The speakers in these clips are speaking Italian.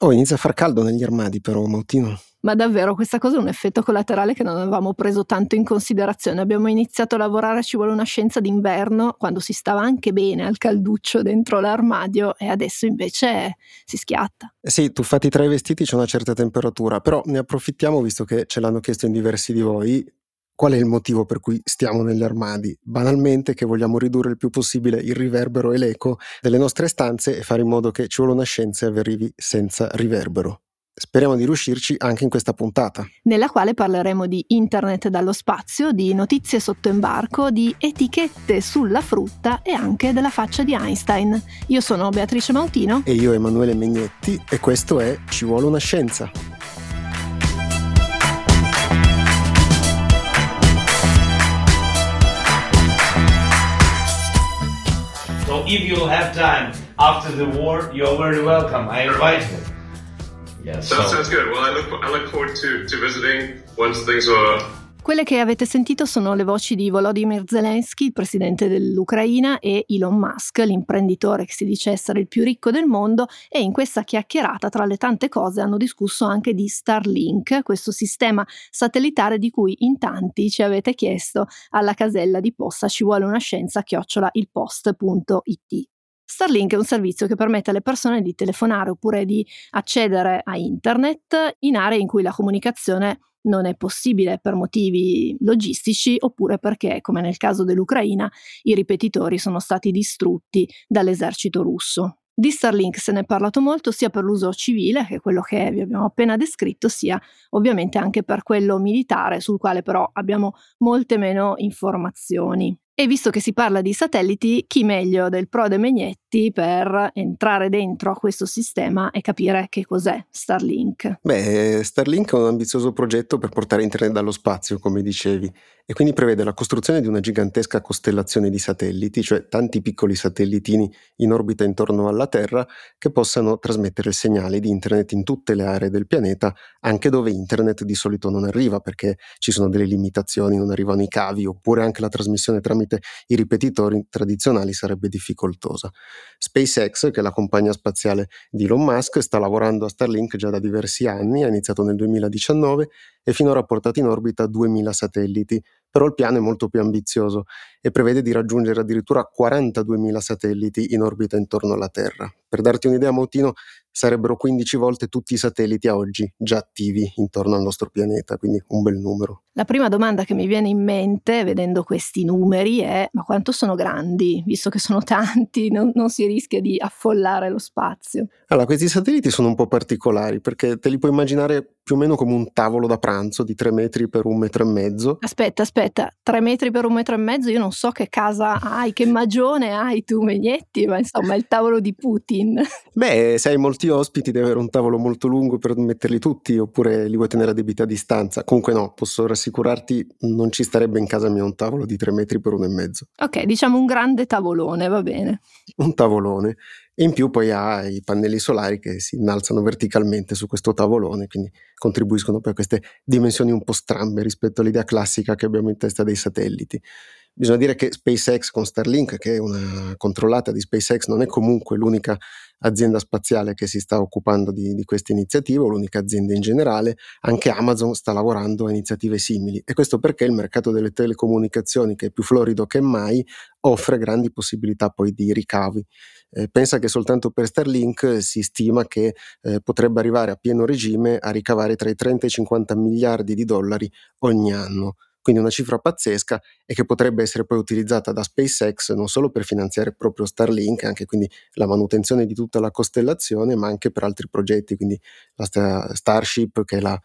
Oh, inizia a far caldo negli armadi però, Mautino. Ma davvero questa cosa è un effetto collaterale che non avevamo preso tanto in considerazione. Abbiamo iniziato a lavorare Ci vuole una scienza d'inverno quando si stava anche bene al calduccio dentro l'armadio e adesso invece si schiatta. Eh sì, tuffati tra i vestiti c'è una certa temperatura, però ne approfittiamo visto che ce l'hanno chiesto in diversi di voi. Qual è il motivo per cui stiamo negli armadi? Banalmente che vogliamo ridurre il più possibile il riverbero e l'eco delle nostre stanze e fare in modo che Ci vuole una scienza arrivi senza riverbero. Speriamo di riuscirci anche in questa puntata. Nella quale parleremo di internet dallo spazio, di notizie sotto imbarco, di etichette sulla frutta e anche della faccia di Einstein. Io sono Beatrice Mautino. E io Emanuele Megnetti e questo è Ci vuole una scienza. If you have time after the war, you're very welcome. I invite you. Yeah, so. sounds good. Well, I look, I look forward to, to visiting once things are quelle che avete sentito sono le voci di Volodymyr Zelensky, il presidente dell'Ucraina, e Elon Musk, l'imprenditore che si dice essere il più ricco del mondo, e in questa chiacchierata, tra le tante cose, hanno discusso anche di Starlink, questo sistema satellitare di cui in tanti ci avete chiesto alla casella di posta ci vuole una scienza chiocciola ilpost.it. Starlink è un servizio che permette alle persone di telefonare oppure di accedere a internet in aree in cui la comunicazione non è possibile per motivi logistici oppure perché, come nel caso dell'Ucraina, i ripetitori sono stati distrutti dall'esercito russo. Di Starlink se ne è parlato molto sia per l'uso civile, che è quello che vi abbiamo appena descritto, sia ovviamente anche per quello militare, sul quale però abbiamo molte meno informazioni. E visto che si parla di satelliti, chi meglio del Prode Megnetti per entrare dentro a questo sistema e capire che cos'è Starlink? Beh, Starlink è un ambizioso progetto per portare internet dallo spazio, come dicevi, e quindi prevede la costruzione di una gigantesca costellazione di satelliti, cioè tanti piccoli satellitini in orbita intorno alla Terra che possano trasmettere il segnale di internet in tutte le aree del pianeta, anche dove internet di solito non arriva perché ci sono delle limitazioni, non arrivano i cavi, oppure anche la trasmissione tramite i ripetitori tradizionali sarebbe difficoltosa. SpaceX, che è la compagnia spaziale di Elon Musk, sta lavorando a Starlink già da diversi anni, ha iniziato nel 2019 e finora ha portato in orbita 2000 satelliti, però il piano è molto più ambizioso e prevede di raggiungere addirittura 42.000 satelliti in orbita intorno alla Terra. Per darti un'idea, Mautino, sarebbero 15 volte tutti i satelliti a oggi già attivi intorno al nostro pianeta, quindi un bel numero. La prima domanda che mi viene in mente vedendo questi numeri è ma quanto sono grandi? Visto che sono tanti, non, non si rischia di affollare lo spazio? Allora, questi satelliti sono un po' particolari perché te li puoi immaginare più o meno come un tavolo da pranzo di 3 metri per un metro e mezzo. Aspetta, aspetta, 3 metri per un metro e mezzo? Io non so che casa hai, che magione hai tu, Megnetti, ma insomma il tavolo di Putin. Beh, se hai molti ospiti devi avere un tavolo molto lungo per metterli tutti oppure li vuoi tenere a debita distanza. Comunque no, posso rassicurarti, non ci starebbe in casa mia un tavolo di tre metri per uno e mezzo. Ok, diciamo un grande tavolone, va bene. Un tavolone. E in più poi ha i pannelli solari che si innalzano verticalmente su questo tavolone, quindi contribuiscono poi a queste dimensioni un po' strambe rispetto all'idea classica che abbiamo in testa dei satelliti. Bisogna dire che SpaceX con Starlink, che è una controllata di SpaceX, non è comunque l'unica azienda spaziale che si sta occupando di, di queste iniziative, o l'unica azienda in generale, anche Amazon sta lavorando a iniziative simili. E questo perché il mercato delle telecomunicazioni, che è più florido che mai, offre grandi possibilità poi di ricavi. Eh, pensa che soltanto per Starlink si stima che eh, potrebbe arrivare a pieno regime a ricavare tra i 30 e i 50 miliardi di dollari ogni anno quindi una cifra pazzesca e che potrebbe essere poi utilizzata da SpaceX non solo per finanziare proprio Starlink, anche quindi la manutenzione di tutta la costellazione, ma anche per altri progetti, quindi la Starship che è la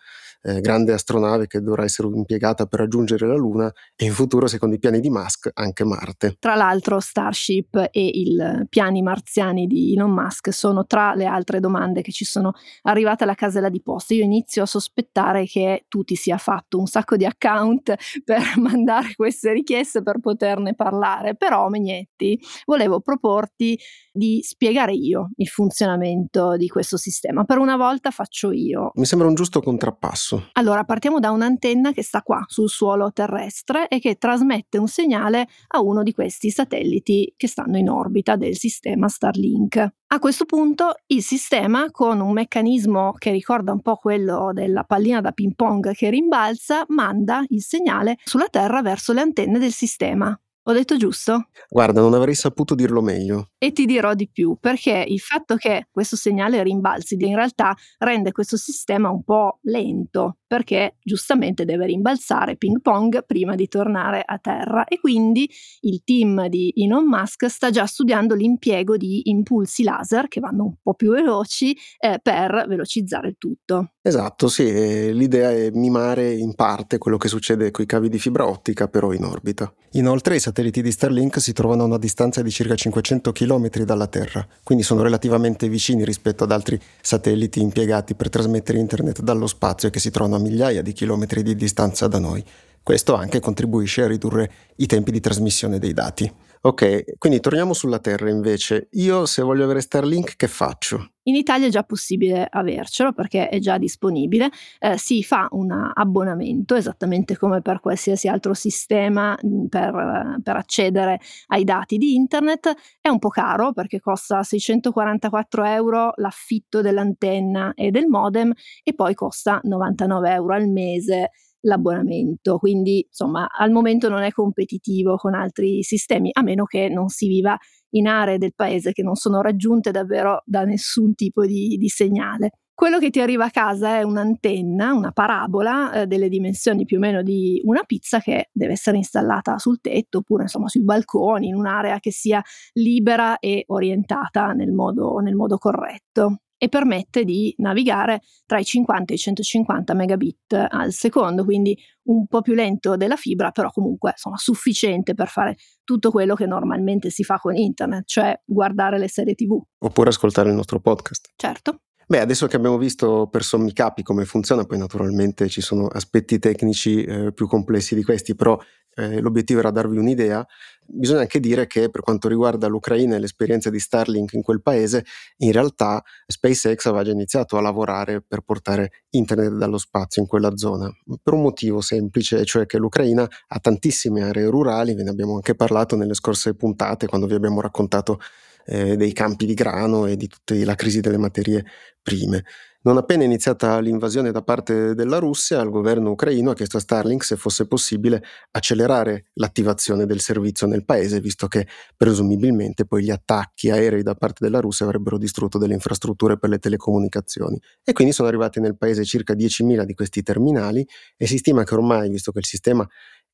eh, grande astronave che dovrà essere impiegata per raggiungere la Luna e in futuro, secondo i piani di Musk, anche Marte. Tra l'altro Starship e i piani marziani di Elon Musk sono tra le altre domande che ci sono arrivate alla casella di posta. Io inizio a sospettare che tu ti sia fatto un sacco di account per mandare queste richieste per poterne parlare, però Megnetti, volevo proporti di spiegare io il funzionamento di questo sistema. Per una volta faccio io. Mi sembra un giusto contrappasso. Allora, partiamo da un'antenna che sta qua sul suolo terrestre e che trasmette un segnale a uno di questi satelliti che stanno in orbita del sistema Starlink. A questo punto il sistema, con un meccanismo che ricorda un po' quello della pallina da ping pong che rimbalza, manda il segnale sulla Terra verso le antenne del sistema. Ho detto giusto? Guarda, non avrei saputo dirlo meglio. E ti dirò di più, perché il fatto che questo segnale rimbalzi in realtà rende questo sistema un po' lento, perché giustamente deve rimbalzare ping pong prima di tornare a terra e quindi il team di Elon Musk sta già studiando l'impiego di impulsi laser che vanno un po' più veloci eh, per velocizzare il tutto. Esatto, sì, l'idea è mimare in parte quello che succede con i cavi di fibra ottica però in orbita. Inoltre i satelliti di Starlink si trovano a una distanza di circa 500 km dalla Terra, quindi sono relativamente vicini rispetto ad altri satelliti impiegati per trasmettere internet dallo spazio e che si trovano a migliaia di chilometri di distanza da noi. Questo anche contribuisce a ridurre i tempi di trasmissione dei dati. Ok, quindi torniamo sulla Terra invece. Io se voglio avere Starlink che faccio? In Italia è già possibile avercelo perché è già disponibile, eh, si fa un abbonamento esattamente come per qualsiasi altro sistema mm, per, per, accedere ai dati di internet, è un po' caro perché costa 644 euro l'affitto dell'antenna e del modem e poi costa 99 euro al mese l'abbonamento, quindi insomma al momento non è competitivo con altri sistemi, a meno che non si viva in aree del paese che non sono raggiunte davvero da nessun tipo di, di segnale. Quello che ti arriva a casa è un'antenna, una parabola eh, delle dimensioni più o meno di una pizza che deve essere installata sul tetto oppure insomma sui balconi, in un'area che sia libera e orientata nel modo, nel modo corretto e permette di navigare tra i 50 e i 150 megabit al secondo, quindi un po' più lento della fibra, però comunque insomma sufficiente per fare tutto quello che normalmente si fa con internet, cioè guardare le serie TV. Oppure ascoltare il nostro podcast. Certo. Beh, adesso che abbiamo visto per sommi capi come funziona, poi naturalmente ci sono aspetti tecnici eh, più complessi di questi, però eh, l'obiettivo era darvi un'idea. Bisogna anche dire che per quanto riguarda l'Ucraina e l'esperienza di Starlink in quel paese, in realtà SpaceX aveva già iniziato a lavorare per portare internet dallo spazio in quella zona, per un motivo semplice, cioè che l'Ucraina ha tantissime aree rurali, ve ne abbiamo anche parlato nelle scorse puntate quando vi abbiamo raccontato eh, dei campi di grano e di tutta la crisi delle materie prime. Non appena iniziata l'invasione da parte della Russia, il governo ucraino ha chiesto a Starlink se fosse possibile accelerare l'attivazione del servizio nel paese, visto che presumibilmente poi gli attacchi aerei da parte della Russia avrebbero distrutto delle infrastrutture per le telecomunicazioni. E quindi sono arrivati nel paese circa 10.000 di questi terminali e si stima che ormai, visto che il sistema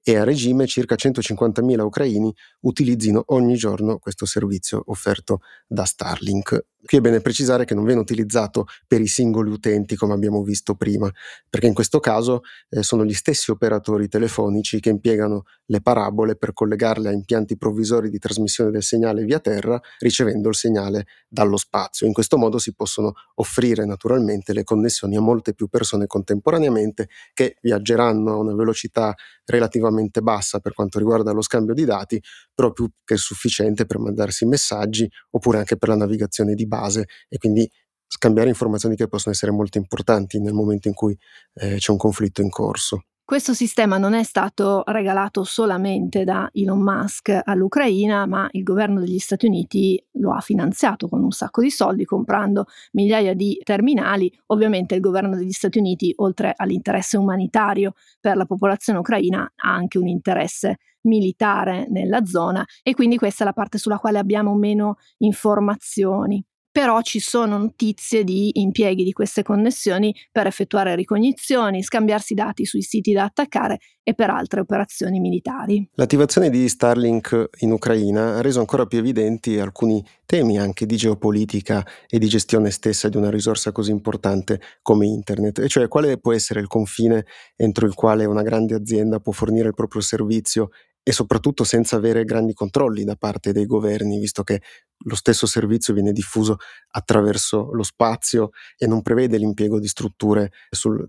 e a regime circa 150.000 ucraini utilizzino ogni giorno questo servizio offerto da Starlink. Qui è bene precisare che non viene utilizzato per i singoli utenti come abbiamo visto prima, perché in questo caso eh, sono gli stessi operatori telefonici che impiegano le parabole per collegarle a impianti provvisori di trasmissione del segnale via terra, ricevendo il segnale dallo spazio. In questo modo si possono offrire naturalmente le connessioni a molte più persone contemporaneamente che viaggeranno a una velocità relativamente bassa per quanto riguarda lo scambio di dati, però più che sufficiente per mandarsi messaggi oppure anche per la navigazione di base e quindi scambiare informazioni che possono essere molto importanti nel momento in cui eh, c'è un conflitto in corso. Questo sistema non è stato regalato solamente da Elon Musk all'Ucraina, ma il governo degli Stati Uniti lo ha finanziato con un sacco di soldi, comprando migliaia di terminali. Ovviamente il governo degli Stati Uniti, oltre all'interesse umanitario per la popolazione ucraina, ha anche un interesse militare nella zona e quindi questa è la parte sulla quale abbiamo meno informazioni però ci sono notizie di impieghi di queste connessioni per effettuare ricognizioni, scambiarsi dati sui siti da attaccare e per altre operazioni militari. L'attivazione di Starlink in Ucraina ha reso ancora più evidenti alcuni temi anche di geopolitica e di gestione stessa di una risorsa così importante come Internet, e cioè quale può essere il confine entro il quale una grande azienda può fornire il proprio servizio e soprattutto senza avere grandi controlli da parte dei governi, visto che lo stesso servizio viene diffuso attraverso lo spazio e non prevede l'impiego di strutture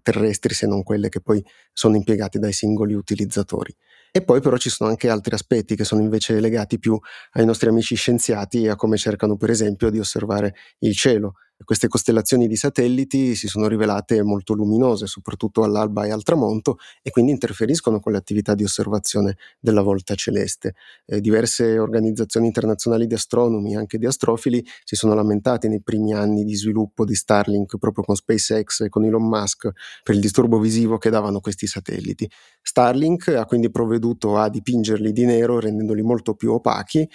terrestri se non quelle che poi sono impiegate dai singoli utilizzatori. E poi però ci sono anche altri aspetti che sono invece legati più ai nostri amici scienziati e a come cercano per esempio di osservare il cielo. Queste costellazioni di satelliti si sono rivelate molto luminose, soprattutto all'alba e al tramonto, e quindi interferiscono con le attività di osservazione della volta celeste. Eh, diverse organizzazioni internazionali di astronomi, anche di astrofili, si sono lamentate nei primi anni di sviluppo di Starlink proprio con SpaceX e con Elon Musk per il disturbo visivo che davano questi satelliti. Starlink ha quindi provveduto a dipingerli di nero rendendoli molto più opachi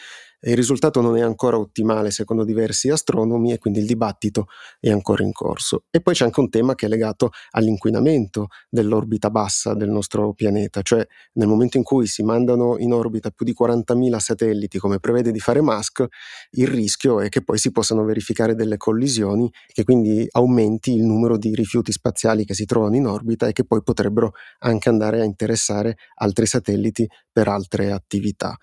il risultato non è ancora ottimale secondo diversi astronomi e quindi il dibattito è ancora in corso. E poi c'è anche un tema che è legato all'inquinamento dell'orbita bassa del nostro pianeta, cioè nel momento in cui si mandano in orbita più di 40.000 satelliti come prevede di fare Musk, il rischio è che poi si possano verificare delle collisioni e che quindi aumenti il numero di rifiuti spaziali che si trovano in orbita e che poi potrebbero anche andare a interessare altri satelliti per altre attività.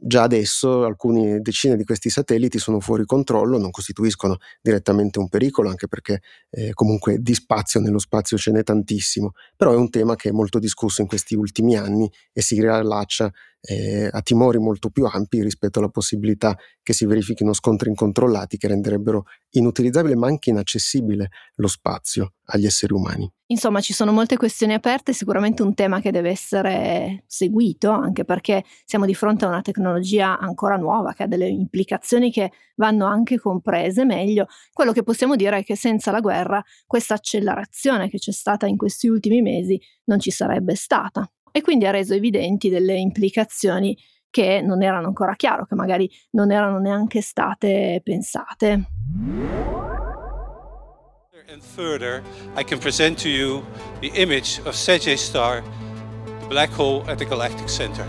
Già adesso alcune decine di questi satelliti sono fuori controllo, non costituiscono direttamente un pericolo, anche perché eh, comunque di spazio nello spazio ce n'è tantissimo, però è un tema che è molto discusso in questi ultimi anni e si riallaccia eh, a timori molto più ampi rispetto alla possibilità che si verifichino scontri incontrollati che renderebbero inutilizzabile ma anche inaccessibile lo spazio agli esseri umani. Insomma, ci sono molte questioni aperte, sicuramente un tema che deve essere seguito, anche perché siamo di fronte a una tecnologia ancora nuova che ha delle implicazioni che vanno anche comprese meglio. Quello che possiamo dire è che senza la guerra questa accelerazione che c'è stata in questi ultimi mesi non ci sarebbe stata e quindi ha reso evidenti delle implicazioni che non erano ancora chiare, che magari non erano neanche state pensate. And further, I can present to you the image of Sagittarius star, the black hole at the galactic center.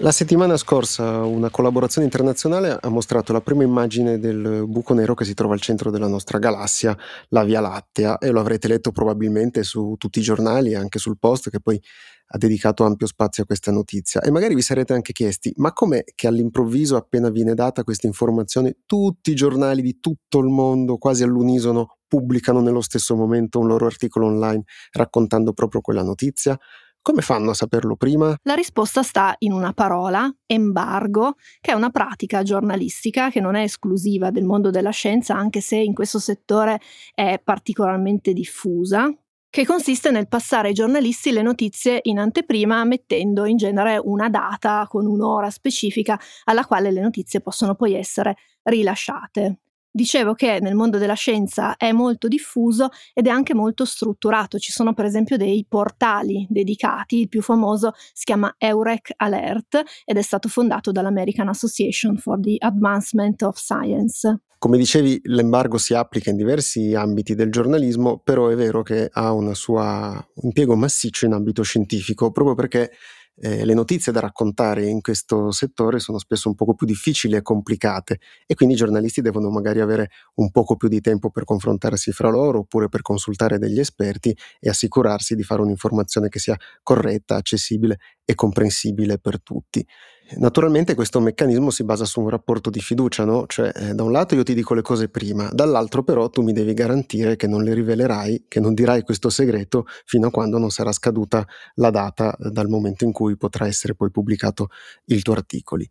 La settimana scorsa una collaborazione internazionale ha mostrato la prima immagine del buco nero che si trova al centro della nostra galassia, la Via Lattea, e lo avrete letto probabilmente su tutti i giornali e anche sul post che poi ha dedicato ampio spazio a questa notizia. E magari vi sarete anche chiesti, ma com'è che all'improvviso, appena viene data questa informazione, tutti i giornali di tutto il mondo, quasi all'unisono, pubblicano nello stesso momento un loro articolo online raccontando proprio quella notizia? Come fanno a saperlo prima? La risposta sta in una parola, embargo, che è una pratica giornalistica che non è esclusiva del mondo della scienza, anche se in questo settore è particolarmente diffusa che consiste nel passare ai giornalisti le notizie in anteprima mettendo in genere una data con un'ora specifica alla quale le notizie possono poi essere rilasciate. Dicevo che nel mondo della scienza è molto diffuso ed è anche molto strutturato. Ci sono per esempio dei portali dedicati, il più famoso si chiama Eurek Alert ed è stato fondato dall'American Association for the Advancement of Science. Come dicevi, l'embargo si applica in diversi ambiti del giornalismo, però è vero che ha un suo impiego massiccio in ambito scientifico, proprio perché eh, le notizie da raccontare in questo settore sono spesso un poco più difficili e complicate e quindi i giornalisti devono magari avere un poco più di tempo per confrontarsi fra loro oppure per consultare degli esperti e assicurarsi di fare un'informazione che sia corretta, accessibile e comprensibile per tutti. Naturalmente questo meccanismo si basa su un rapporto di fiducia, no? Cioè, eh, da un lato io ti dico le cose prima, dall'altro però tu mi devi garantire che non le rivelerai, che non dirai questo segreto fino a quando non sarà scaduta la data eh, dal momento in cui potrà essere poi pubblicato il tuo articolo.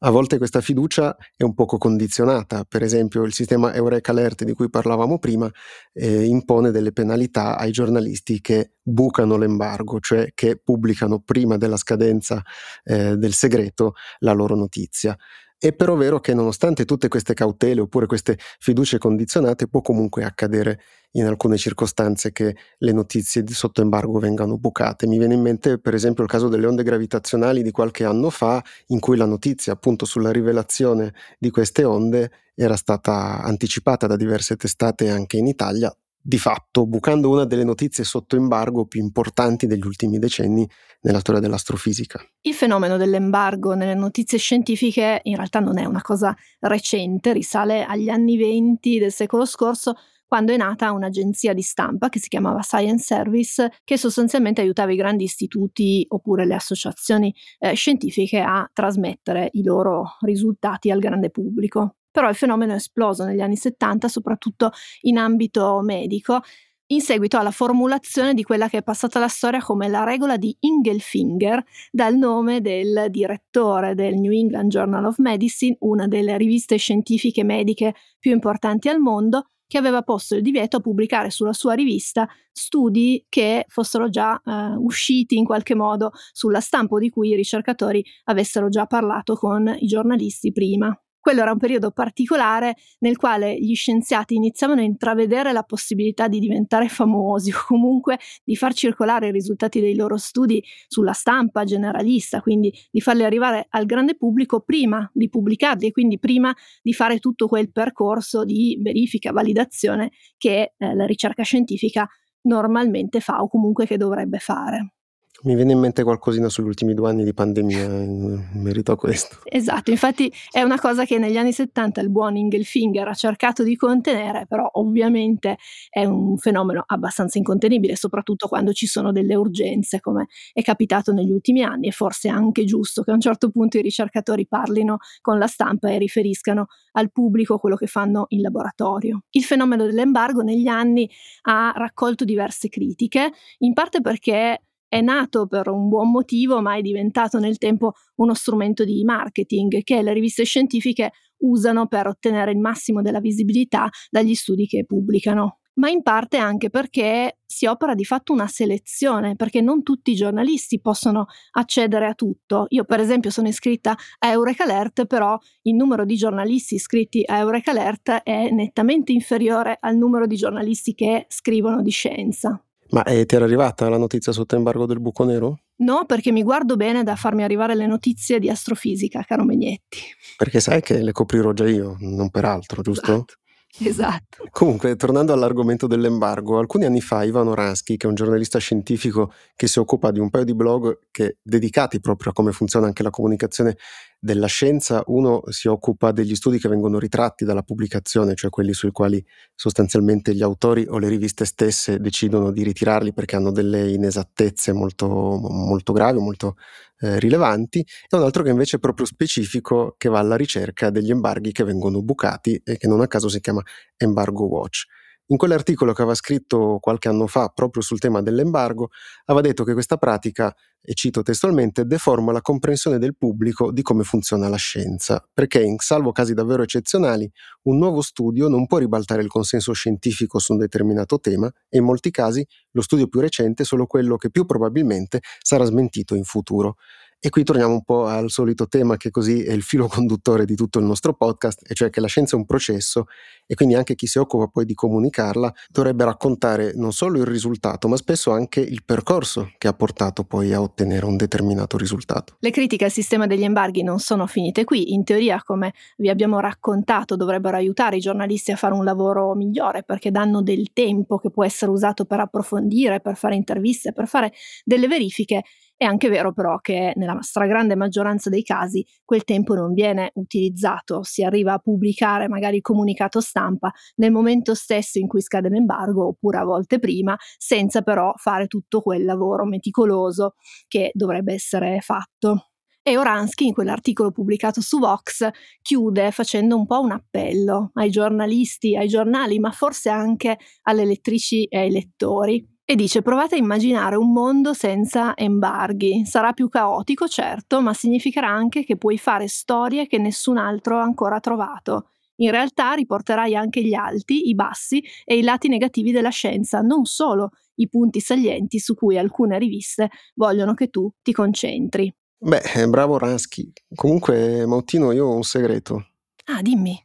A volte questa fiducia è un poco condizionata, per esempio il sistema Eureka Alert di cui parlavamo prima eh, impone delle penalità ai giornalisti che bucano l'embargo, cioè che pubblicano prima della scadenza eh, del segreto la loro notizia. È però vero che nonostante tutte queste cautele oppure queste fiducie condizionate può comunque accadere in alcune circostanze che le notizie sotto embargo vengano bucate. Mi viene in mente per esempio il caso delle onde gravitazionali di qualche anno fa in cui la notizia appunto sulla rivelazione di queste onde era stata anticipata da diverse testate anche in Italia, di fatto bucando una delle notizie sotto embargo più importanti degli ultimi decenni nella storia dell'astrofisica. Il fenomeno dell'embargo nelle notizie scientifiche in realtà non è una cosa recente, risale agli anni venti del secolo scorso, quando è nata un'agenzia di stampa che si chiamava Science Service, che sostanzialmente aiutava i grandi istituti oppure le associazioni eh, scientifiche a trasmettere i loro risultati al grande pubblico. Però il fenomeno è esploso negli anni 70, soprattutto in ambito medico, in seguito alla formulazione di quella che è passata alla storia come la regola di Ingelfinger, dal nome del direttore del New England Journal of Medicine, una delle riviste scientifiche mediche più importanti al mondo, che aveva posto il divieto a pubblicare sulla sua rivista studi che fossero già eh, usciti in qualche modo sulla stampa o di cui i ricercatori avessero già parlato con i giornalisti prima. Quello era un periodo particolare nel quale gli scienziati iniziavano a intravedere la possibilità di diventare famosi o comunque di far circolare i risultati dei loro studi sulla stampa generalista, quindi di farli arrivare al grande pubblico prima di pubblicarli e quindi prima di fare tutto quel percorso di verifica, validazione che eh, la ricerca scientifica normalmente fa o comunque che dovrebbe fare. Mi viene in mente qualcosina sugli ultimi due anni di pandemia in merito a questo. Esatto, infatti è una cosa che negli anni 70 il buon Ingelfinger ha cercato di contenere, però ovviamente è un fenomeno abbastanza incontenibile, soprattutto quando ci sono delle urgenze, come è capitato negli ultimi anni, e forse è anche giusto che a un certo punto i ricercatori parlino con la stampa e riferiscano al pubblico quello che fanno in laboratorio. Il fenomeno dell'embargo negli anni ha raccolto diverse critiche, in parte perché è nato per un buon motivo, ma è diventato nel tempo uno strumento di marketing che le riviste scientifiche usano per ottenere il massimo della visibilità dagli studi che pubblicano. Ma in parte anche perché si opera di fatto una selezione, perché non tutti i giornalisti possono accedere a tutto. Io, per esempio, sono iscritta a Eureka Alert, però il numero di giornalisti iscritti a Eureka Alert è nettamente inferiore al numero di giornalisti che scrivono di scienza. Ma eh, ti era arrivata la notizia sotto embargo del buco nero? No, perché mi guardo bene da farmi arrivare le notizie di astrofisica, caro Megnetti. Perché sai che le coprirò già io, non per altro, giusto? Esatto. Esatto. Comunque, tornando all'argomento dell'embargo, alcuni anni fa Ivan Oransky, che è un giornalista scientifico che si occupa di un paio di blog che, dedicati proprio a come funziona anche la comunicazione della scienza, uno si occupa degli studi che vengono ritratti dalla pubblicazione, cioè quelli sui quali sostanzialmente gli autori o le riviste stesse decidono di ritirarli perché hanno delle inesattezze molto, molto gravi, molto eh, rilevanti, e un altro che invece è proprio specifico, che va alla ricerca degli embarghi che vengono bucati e che non a caso si chiama Embargo Watch. In quell'articolo che aveva scritto qualche anno fa proprio sul tema dell'embargo, aveva detto che questa pratica, e cito testualmente, deforma la comprensione del pubblico di come funziona la scienza, perché in salvo casi davvero eccezionali, un nuovo studio non può ribaltare il consenso scientifico su un determinato tema e in molti casi lo studio più recente è solo quello che più probabilmente sarà smentito in futuro. E qui torniamo un po' al solito tema che così è il filo conduttore di tutto il nostro podcast, e cioè che la scienza è un processo e quindi anche chi si occupa poi di comunicarla dovrebbe raccontare non solo il risultato, ma spesso anche il percorso che ha portato poi a ottenere un determinato risultato. Le critiche al sistema degli embarghi non sono finite qui, in teoria come vi abbiamo raccontato dovrebbero aiutare i giornalisti a fare un lavoro migliore perché danno del tempo che può essere usato per approfondire, per fare interviste, per fare delle verifiche è anche vero però che nella stragrande maggioranza dei casi quel tempo non viene utilizzato, si arriva a pubblicare magari il comunicato stampa nel momento stesso in cui scade l'embargo oppure a volte prima, senza però fare tutto quel lavoro meticoloso che dovrebbe essere fatto. E Oransky, in quell'articolo pubblicato su Vox, chiude facendo un po' un appello ai giornalisti, ai giornali, ma forse anche alle lettrici e ai lettori e dice provate a immaginare un mondo senza embarghi. Sarà più caotico, certo, ma significherà anche che puoi fare storie che nessun altro ha ancora trovato. In realtà riporterai anche gli alti, i bassi e i lati negativi della scienza, non solo i punti salienti su cui alcune riviste vogliono che tu ti concentri. Beh, eh, bravo Ransky. Comunque, Mautino, io ho un segreto. Ah, dimmi.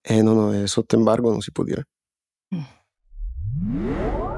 Eh, no, no, è sotto embargo, non si può dire. Mm.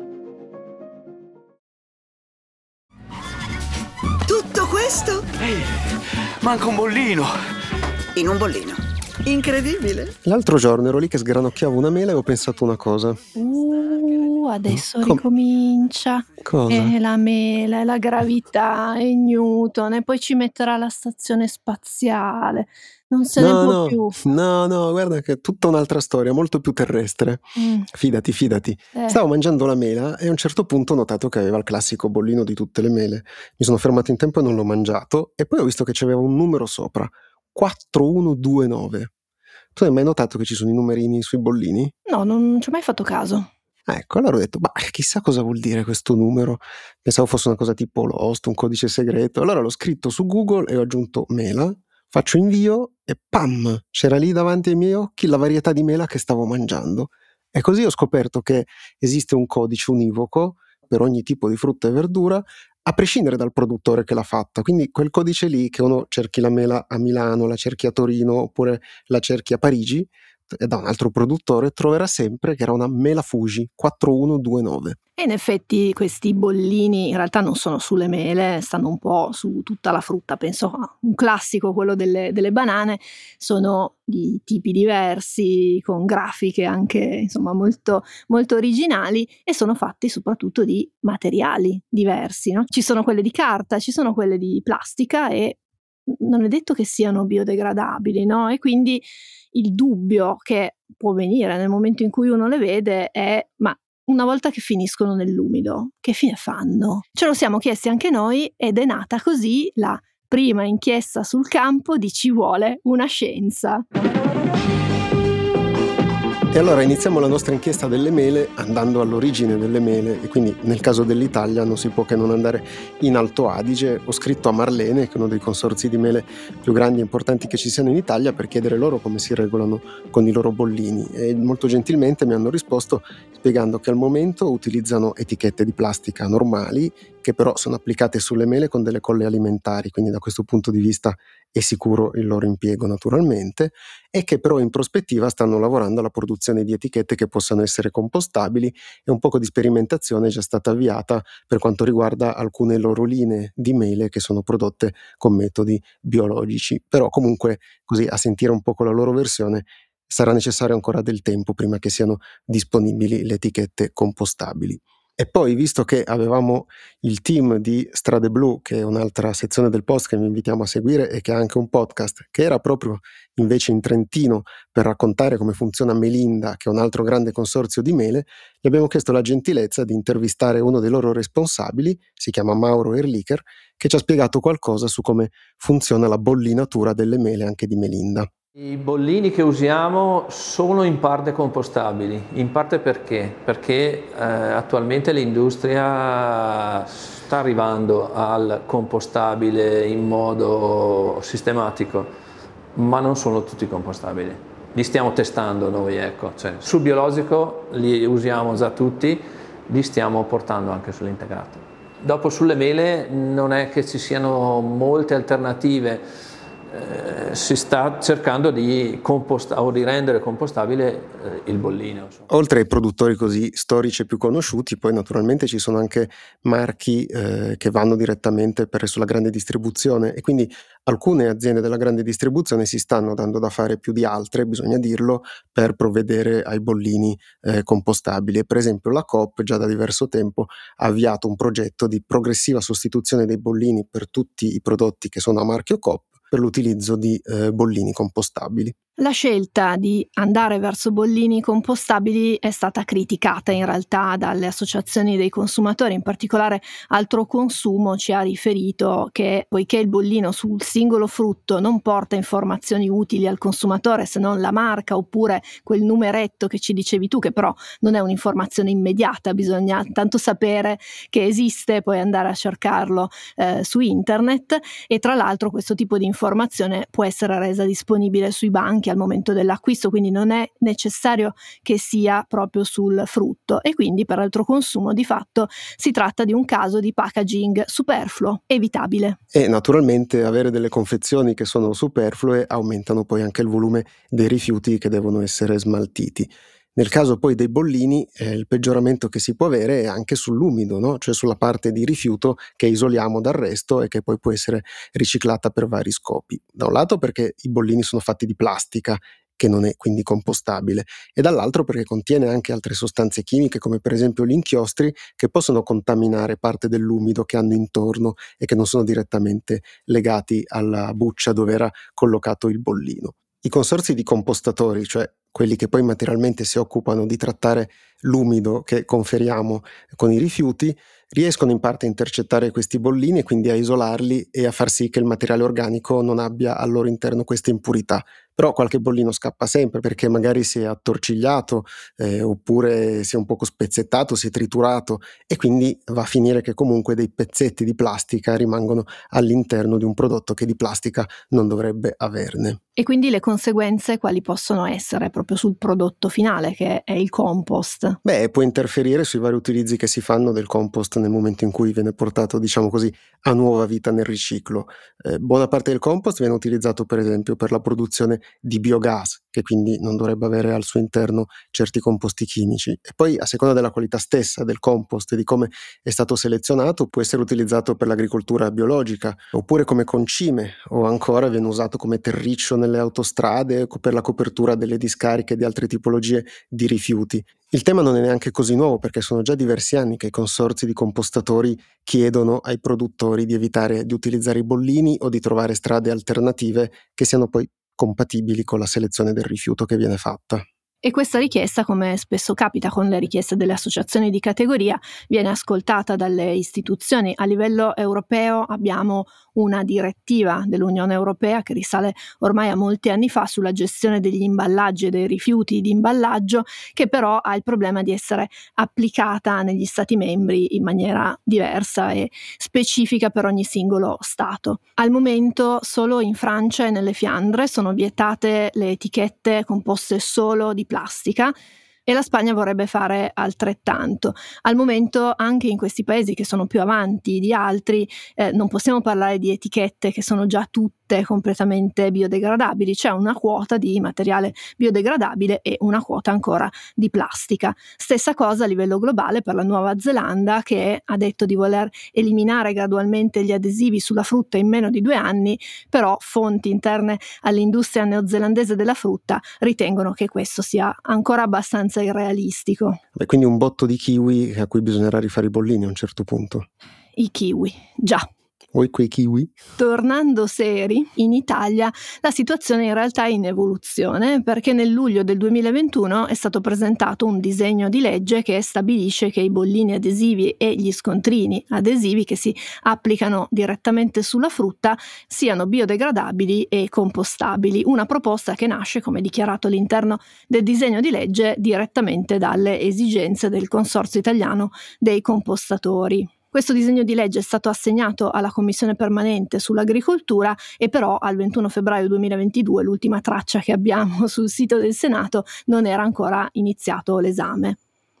Questo? Ehi, manca un bollino. In un bollino. Incredibile. L'altro giorno ero lì che sgranocchiavo una mela e ho pensato una cosa. Uh, adesso Com- ricomincia. Cosa? E la mela, e la gravità, e Newton, e poi ci metterà la stazione spaziale. Non se ne no, può no, più. no, no, guarda che è tutta un'altra storia, molto più terrestre. Mm, Fidati, fidati. eh. Stavo mangiando la mela e a un certo punto ho notato che aveva il classico bollino di tutte le mele. Mi sono fermato in tempo e non l'ho mangiato e poi ho visto che c'aveva un numero sopra, 4129. Tu hai mai notato che ci sono i numerini sui bollini? No, non ci ho mai fatto caso. Ecco, allora ho detto, ma chissà cosa vuol dire questo numero. Pensavo fosse una cosa tipo Lost, un codice segreto. Allora l'ho scritto su Google e ho aggiunto mela, faccio invio e pam, c'era lì davanti ai miei occhi la varietà di mela che stavo mangiando. E così ho scoperto che esiste un codice univoco per ogni tipo di frutta e verdura, a prescindere dal produttore che l'ha fatta. Quindi quel codice lì, che uno cerchi la mela a Milano, la cerchi a Torino oppure la cerchi a Parigi, e da un altro produttore, troverà sempre che era una mela Fuji 4129. E in effetti questi bollini in realtà non sono sulle mele, stanno un po' su tutta la frutta. Penso a un classico, quello delle, delle banane, sono di tipi diversi, con grafiche anche insomma molto, molto originali e sono fatti soprattutto di materiali diversi. no? Ci sono quelle di carta, ci sono quelle di plastica e non è detto che siano biodegradabili, no? E quindi il dubbio che può venire nel momento in cui uno le vede è ma una volta che finiscono nell'umido, che fine fanno? Ce lo siamo chiesti anche noi ed è nata così la prima inchiesta sul campo di Ci vuole una scienza. E allora iniziamo la nostra inchiesta delle mele andando all'origine delle mele e quindi nel caso dell'Italia non si può che non andare in Alto Adige. Ho scritto a Marlene, che è uno dei consorzi di mele più grandi e importanti che ci siano in Italia, per chiedere loro come si regolano con i loro bollini e molto gentilmente mi hanno risposto spiegando che al momento utilizzano etichette di plastica normali che però sono applicate sulle mele con delle colle alimentari, quindi da questo punto di vista è sicuro il loro impiego naturalmente, e che però in prospettiva stanno lavorando alla produzione di etichette che possano essere compostabili e un poco di sperimentazione è già stata avviata per quanto riguarda alcune loro linee di mele che sono prodotte con metodi biologici. Però comunque così a sentire un po' la loro versione sarà necessario ancora del tempo prima che siano disponibili le etichette compostabili. E poi, visto che avevamo il team di Strade Blu, che è un'altra sezione del post che vi invitiamo a seguire e che ha anche un podcast, che era proprio invece in Trentino per raccontare come funziona Melinda, che è un altro grande consorzio di mele, gli abbiamo chiesto la gentilezza di intervistare uno dei loro responsabili, si chiama Mauro Erlicher, che ci ha spiegato qualcosa su come funziona la bollinatura delle mele anche di Melinda. I bollini che usiamo sono in parte compostabili, in parte perché? Perché eh, attualmente l'industria sta arrivando al compostabile in modo sistematico, ma non sono tutti compostabili. Li stiamo testando noi, ecco. Cioè, sul biologico li usiamo già tutti, li stiamo portando anche sull'integrato. Dopo sulle mele non è che ci siano molte alternative eh, si sta cercando di, composta- o di rendere compostabile eh, il bollino. insomma. Oltre ai produttori così storici e più conosciuti, poi naturalmente ci sono anche marchi eh, che vanno direttamente per sulla grande distribuzione e quindi alcune aziende della grande distribuzione si stanno dando da fare più di altre, bisogna dirlo, per provvedere ai bollini eh, compostabili. Per esempio la Coop già da diverso tempo ha avviato un progetto di progressiva sostituzione dei bollini per tutti i prodotti che sono a marchio Coop per l'utilizzo di eh, bollini compostabili. La scelta di andare verso bollini compostabili è stata criticata in realtà dalle associazioni dei consumatori, in particolare Altro Consumo ci ha riferito che poiché il bollino sul singolo frutto non porta informazioni utili al consumatore se non la marca oppure quel numeretto che ci dicevi tu, che però non è un'informazione immediata, bisogna tanto sapere che esiste e poi andare a cercarlo eh, su internet e tra l'altro questo tipo di informazione può essere resa disponibile sui banchi al momento dell'acquisto, quindi non è necessario che sia proprio sul frutto e quindi per altro consumo di fatto si tratta di un caso di packaging superfluo, evitabile. E naturalmente avere delle confezioni che sono superflue aumentano poi anche il volume dei rifiuti che devono essere smaltiti. Nel caso poi dei bollini, eh, il peggioramento che si può avere è anche sull'umido, no? cioè sulla parte di rifiuto che isoliamo dal resto e che poi può essere riciclata per vari scopi. Da un lato perché i bollini sono fatti di plastica che non è quindi compostabile, e dall'altro perché contiene anche altre sostanze chimiche come per esempio gli inchiostri che possono contaminare parte dell'umido che hanno intorno e che non sono direttamente legati alla buccia dove era collocato il bollino. I consorzi di compostatori, cioè quelli che poi materialmente si occupano di trattare l'umido che conferiamo con i rifiuti, riescono in parte a intercettare questi bollini e quindi a isolarli e a far sì che il materiale organico non abbia al loro interno queste impurità. Però qualche bollino scappa sempre perché magari si è attorcigliato eh, oppure si è un poco spezzettato, si è triturato e quindi va a finire che comunque dei pezzetti di plastica rimangono all'interno di un prodotto che di plastica non dovrebbe averne. E quindi le conseguenze quali possono essere proprio sul prodotto finale che è il compost? Beh, può interferire sui vari utilizzi che si fanno del compost nel momento in cui viene portato, diciamo così, a nuova vita nel riciclo. Eh, buona parte del compost viene utilizzato per esempio per la produzione di biogas, che quindi non dovrebbe avere al suo interno certi composti chimici. E poi, a seconda della qualità stessa del compost e di come è stato selezionato, può essere utilizzato per l'agricoltura biologica, oppure come concime, o ancora viene usato come terriccio nelle autostrade per la copertura delle discariche di altre tipologie di rifiuti. Il tema non è neanche così nuovo perché sono già diversi anni che i consorzi di compostatori chiedono ai produttori di evitare di utilizzare i bollini o di trovare strade alternative che siano poi compatibili con la selezione del rifiuto che viene fatta. E questa richiesta, come spesso capita con le richieste delle associazioni di categoria, viene ascoltata dalle istituzioni. A livello europeo abbiamo una direttiva dell'Unione Europea che risale ormai a molti anni fa sulla gestione degli imballaggi e dei rifiuti di imballaggio, che però ha il problema di essere applicata negli Stati membri in maniera diversa e specifica per ogni singolo Stato. Al momento solo in Francia e nelle Fiandre sono vietate le etichette composte solo di plastica e la Spagna vorrebbe fare altrettanto. Al momento anche in questi paesi che sono più avanti di altri eh, non possiamo parlare di etichette che sono già tutte completamente biodegradabili, c'è una quota di materiale biodegradabile e una quota ancora di plastica. Stessa cosa a livello globale per la Nuova Zelanda che ha detto di voler eliminare gradualmente gli adesivi sulla frutta in meno di due anni, però fonti interne all'industria neozelandese della frutta ritengono che questo sia ancora abbastanza irrealistico. Beh, quindi un botto di kiwi a cui bisognerà rifare i bollini a un certo punto. I kiwi, già. Vuoi quei kiwi? Tornando seri, in Italia la situazione in realtà è in evoluzione perché nel luglio del 2021 è stato presentato un disegno di legge che stabilisce che i bollini adesivi e gli scontrini adesivi che si applicano direttamente sulla frutta siano biodegradabili e compostabili. Una proposta che nasce, come dichiarato all'interno del disegno di legge, direttamente dalle esigenze del Consorzio italiano dei compostatori. Questo disegno di legge è stato assegnato alla Commissione permanente sull'agricoltura e però al 21 febbraio 2022, l'ultima traccia che abbiamo sul sito del Senato, non era ancora iniziato l'esame.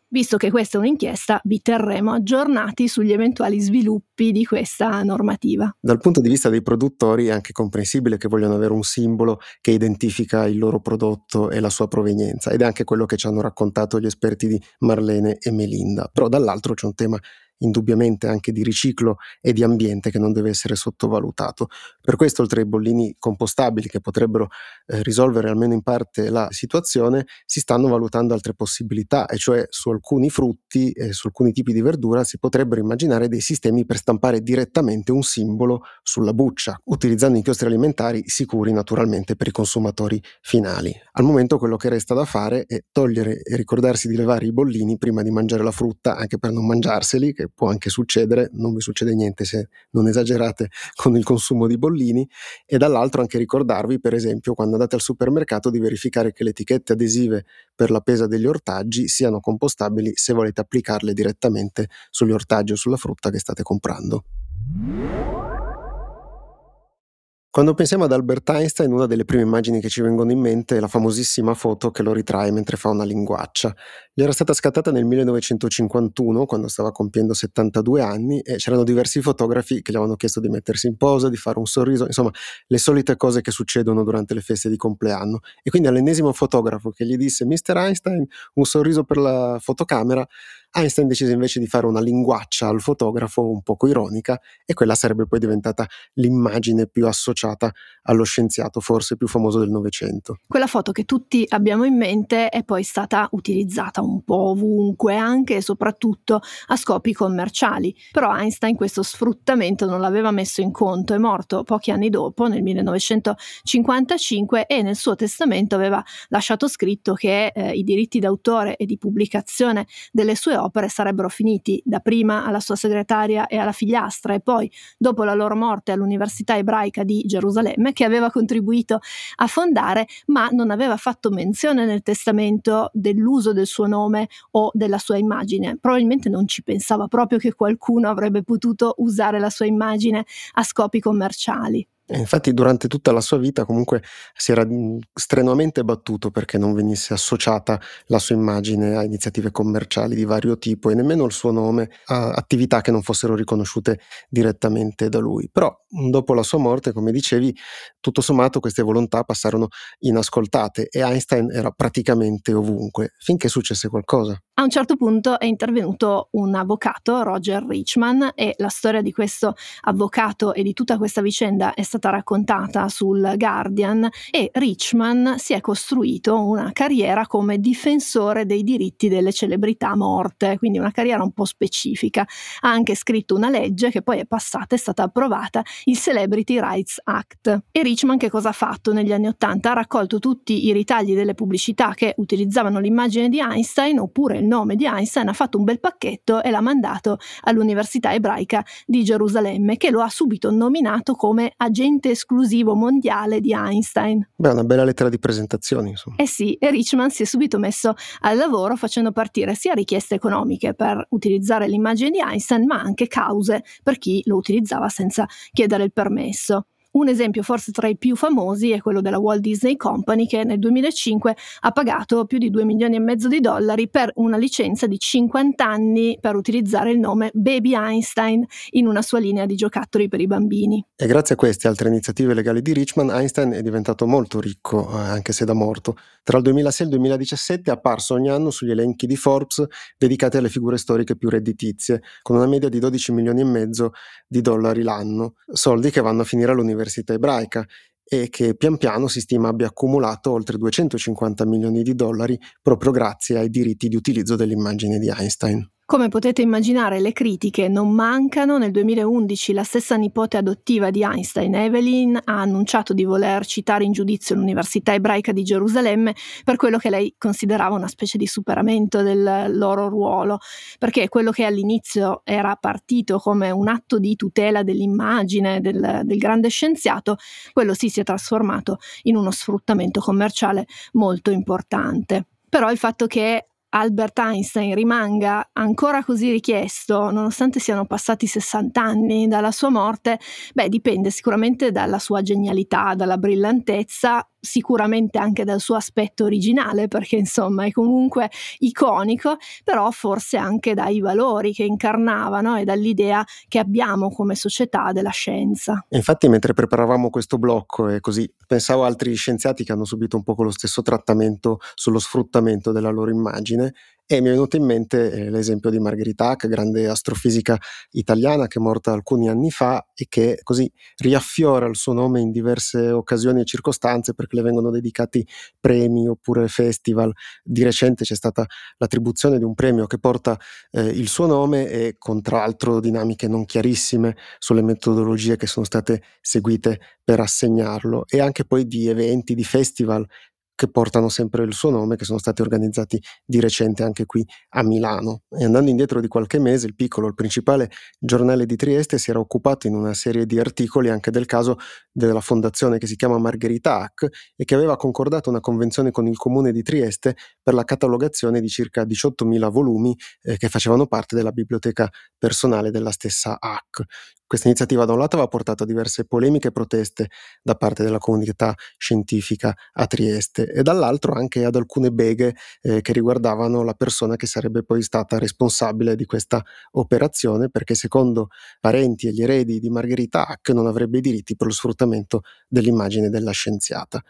Visto che questa è un'inchiesta, vi terremo aggiornati sugli eventuali sviluppi di questa normativa. Dal punto di vista dei produttori è anche comprensibile che vogliano avere un simbolo che identifica il loro prodotto e la sua provenienza ed è anche quello che ci hanno raccontato gli esperti di Marlene e Melinda. Però dall'altro c'è un tema indubbiamente anche di riciclo e di ambiente che non deve essere sottovalutato. Per questo, oltre ai bollini compostabili che potrebbero eh, risolvere almeno in parte la situazione, si stanno valutando altre possibilità, e cioè su alcuni frutti e su alcuni tipi di verdura si potrebbero immaginare dei sistemi per stampare direttamente un simbolo sulla buccia, utilizzando inchiostri alimentari sicuri naturalmente per i consumatori finali. Al momento quello che resta da fare è togliere e ricordarsi di levare i bollini prima di mangiare la frutta, anche per non mangiarseli, che può anche succedere, non vi succede niente se non esagerate con il consumo di bollini, e dall'altro anche ricordarvi, per esempio, quando andate al supermercato di verificare che le etichette adesive per la pesa degli ortaggi siano compostabili se volete applicarle direttamente sugli ortaggi o sulla frutta che state comprando. Quando pensiamo ad Albert Einstein, una delle prime immagini che ci vengono in mente è la famosissima foto che lo ritrae mentre fa una linguaccia. Gli era stata scattata nel 1951, quando stava compiendo 72 anni, e c'erano diversi fotografi che gli avevano chiesto di mettersi in posa, di fare un sorriso, insomma, le solite cose che succedono durante le feste di compleanno. E quindi all'ennesimo fotografo che gli disse Mr. Einstein, un sorriso per la fotocamera, Einstein decise invece di fare una linguaccia al fotografo un poco ironica e quella sarebbe poi diventata l'immagine più associata allo scienziato forse più famoso del Novecento. Quella foto che tutti abbiamo in mente è poi stata utilizzata un po' ovunque, anche e soprattutto a scopi commerciali. Però Einstein questo sfruttamento non l'aveva messo in conto, è morto pochi anni dopo, nel 1955, e nel suo testamento aveva lasciato scritto che eh, i diritti d'autore e di pubblicazione delle sue opere sarebbero finiti dapprima alla sua segretaria e alla figliastra e poi dopo la loro morte all'Università ebraica di Gerusalemme che aveva contribuito a fondare ma non aveva fatto menzione nel testamento dell'uso del suo nome o della sua immagine. Probabilmente non ci pensava proprio che qualcuno avrebbe potuto usare la sua immagine a scopi commerciali. Infatti durante tutta la sua vita comunque si era mhmm, strenuamente battuto perché non venisse associata la sua immagine a iniziative commerciali di vario tipo e nemmeno il suo nome a attività che non fossero riconosciute direttamente da lui. Però dopo la sua morte, come dicevi, tutto sommato queste volontà passarono inascoltate e Einstein era praticamente ovunque, finché successe qualcosa. A un certo punto è intervenuto un avvocato, Roger Richman, e la storia di questo avvocato e di tutta questa vicenda è stata raccontata sul Guardian e Richman si è costruito una carriera come difensore dei diritti delle celebrità morte, quindi una carriera un po' specifica. Ha anche scritto una legge che poi è passata, è stata approvata, il Celebrity Rights Act. E Richman che cosa ha fatto negli anni Ottanta? Ha raccolto tutti i ritagli delle pubblicità che utilizzavano l'immagine di Einstein oppure il nome di Einstein, ha fatto un bel pacchetto e l'ha mandato all'Università ebraica di Gerusalemme, che lo ha subito nominato come agente esclusivo mondiale di Einstein. Beh, una bella lettera di presentazione, insomma. Eh sì, e Richman si è subito messo al lavoro facendo partire sia richieste economiche per utilizzare l'immagine di Einstein, ma anche cause per chi lo utilizzava senza chiedere il permesso. Un esempio forse tra i più famosi è quello della Walt Disney Company che nel 2005 ha pagato più di 2 milioni e mezzo di dollari per una licenza di 50 anni per utilizzare il nome Baby Einstein in una sua linea di giocattoli per i bambini. E grazie a queste altre iniziative legali di Richman, Einstein è diventato molto ricco, eh, anche se da morto. Tra il 2006 e il 2017 è apparso ogni anno sugli elenchi di Forbes dedicati alle figure storiche più redditizie, con una media di 12 milioni e mezzo di dollari l'anno, soldi che vanno a finire all'università all'Università ebraica e che pian piano si stima abbia accumulato oltre 250 milioni di dollari proprio grazie ai diritti di utilizzo dell'immagine di Einstein. Come potete immaginare, le critiche non mancano. Nel 2011 la stessa nipote adottiva di Einstein, Evelyn, ha annunciato di voler citare in giudizio l'Università ebraica di Gerusalemme per quello che lei considerava una specie di superamento del loro ruolo, perché quello che all'inizio era partito come un atto di tutela dell'immagine del, del grande scienziato, quello sì si è trasformato in uno sfruttamento commerciale molto importante. Però il fatto che Albert Einstein rimanga ancora così richiesto, nonostante siano passati 60 anni dalla sua morte, beh, dipende sicuramente dalla sua genialità, dalla brillantezza sicuramente anche dal suo aspetto originale, perché insomma è comunque iconico, però forse anche dai valori che incarnavano e dall'idea che abbiamo come società della scienza. Infatti, mentre preparavamo questo blocco e così pensavo a altri scienziati che hanno subito un po' lo stesso trattamento sullo sfruttamento della loro immagine e mi è venuto in mente eh, l'esempio di Margherita Hack, grande astrofisica italiana che è morta alcuni anni fa e che così riaffiora il suo nome in diverse occasioni e circostanze perché le vengono dedicati premi oppure festival. Di recente c'è stata l'attribuzione di un premio che porta eh, il suo nome e con tra l'altro dinamiche non chiarissime sulle metodologie che sono state seguite per assegnarlo e anche poi di eventi, di festival che portano sempre il suo nome, che sono stati organizzati di recente anche qui a Milano. E andando indietro di qualche mese, il piccolo, il principale giornale di Trieste si era occupato in una serie di articoli anche del caso della fondazione che si chiama Margherita Hack e che aveva concordato una convenzione con il comune di Trieste per la catalogazione di circa 18.000 volumi eh, che facevano parte della biblioteca personale della stessa Hack. Questa iniziativa da un lato aveva portato a diverse polemiche e proteste da parte della comunità scientifica a Trieste e dall'altro anche ad alcune beghe eh, che riguardavano la persona che sarebbe poi stata responsabile di questa operazione perché secondo parenti e gli eredi di Margherita Hack non avrebbe i diritti per lo sfruttamento dell'immagine della scienziata.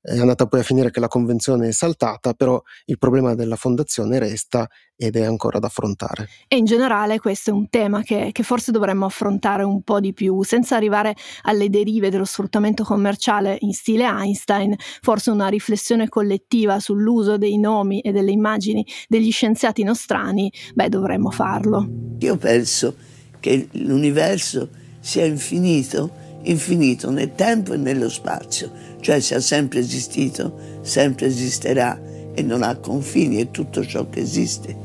È andata poi a finire che la convenzione è saltata, però il problema della fondazione resta ed è ancora da affrontare. E in generale questo è un tema che, che, forse dovremmo affrontare un po' di più, senza arrivare alle derive dello sfruttamento commerciale in stile Einstein, forse una riflessione collettiva sull'uso dei nomi e delle immagini degli scienziati nostrani, beh dovremmo farlo. Io penso che l'universo sia infinito infinito nel tempo e nello spazio, cioè sia sempre esistito, sempre esisterà e non ha confini, è tutto ciò che esiste.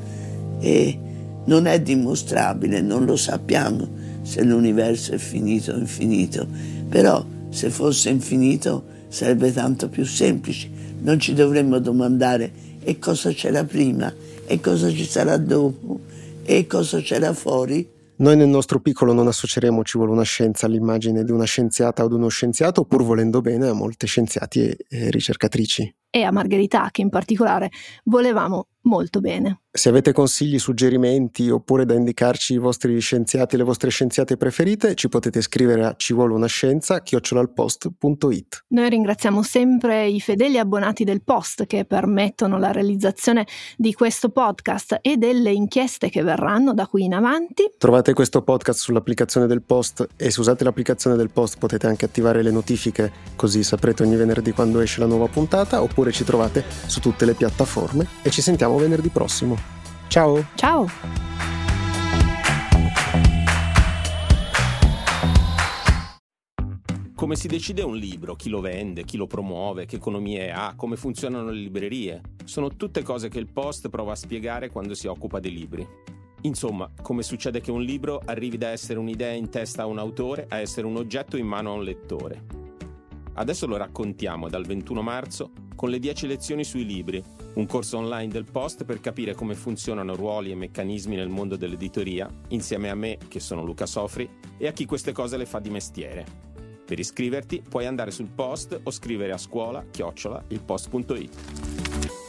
E non è dimostrabile, non lo sappiamo se l'universo è finito o infinito, però se fosse infinito sarebbe tanto più semplice, non ci dovremmo domandare e cosa c'era prima? E cosa ci sarà dopo? E cosa c'era fuori noi nel nostro piccolo non associeremo ci vuole una scienza all'immagine di una scienziata o di uno scienziato, pur volendo bene a molte scienziati e ricercatrici. E a Margherita, che in particolare volevamo molto bene. Se avete consigli, suggerimenti oppure da indicarci i vostri scienziati e le vostre scienziate preferite, ci potete scrivere a ci vuole una scienza chiocciolalpost.it. Noi ringraziamo sempre i fedeli abbonati del Post che permettono la realizzazione di questo podcast e delle inchieste che verranno da qui in avanti. Trovate questo podcast sull'applicazione del Post e se usate l'applicazione del Post potete anche attivare le notifiche così saprete ogni venerdì quando esce la nuova puntata oppure ci trovate su tutte le piattaforme e ci sentiamo venerdì prossimo. Ciao! Ciao! Come si decide un libro, chi lo vende, chi lo promuove, che economie ha, come funzionano le librerie, sono tutte cose che il Post prova a spiegare quando si occupa dei libri. Insomma, come succede che un libro arrivi da essere un'idea in testa a un autore a essere un oggetto in mano a un lettore. Adesso lo raccontiamo dal 21 marzo con le 10 lezioni sui libri, un corso online del Post per capire come funzionano ruoli e meccanismi nel mondo dell'editoria, insieme a me, che sono Luca Sofri, e a chi queste cose le fa di mestiere. Per iscriverti puoi andare sul post o scrivere a scuola chiocciola ilpost.it.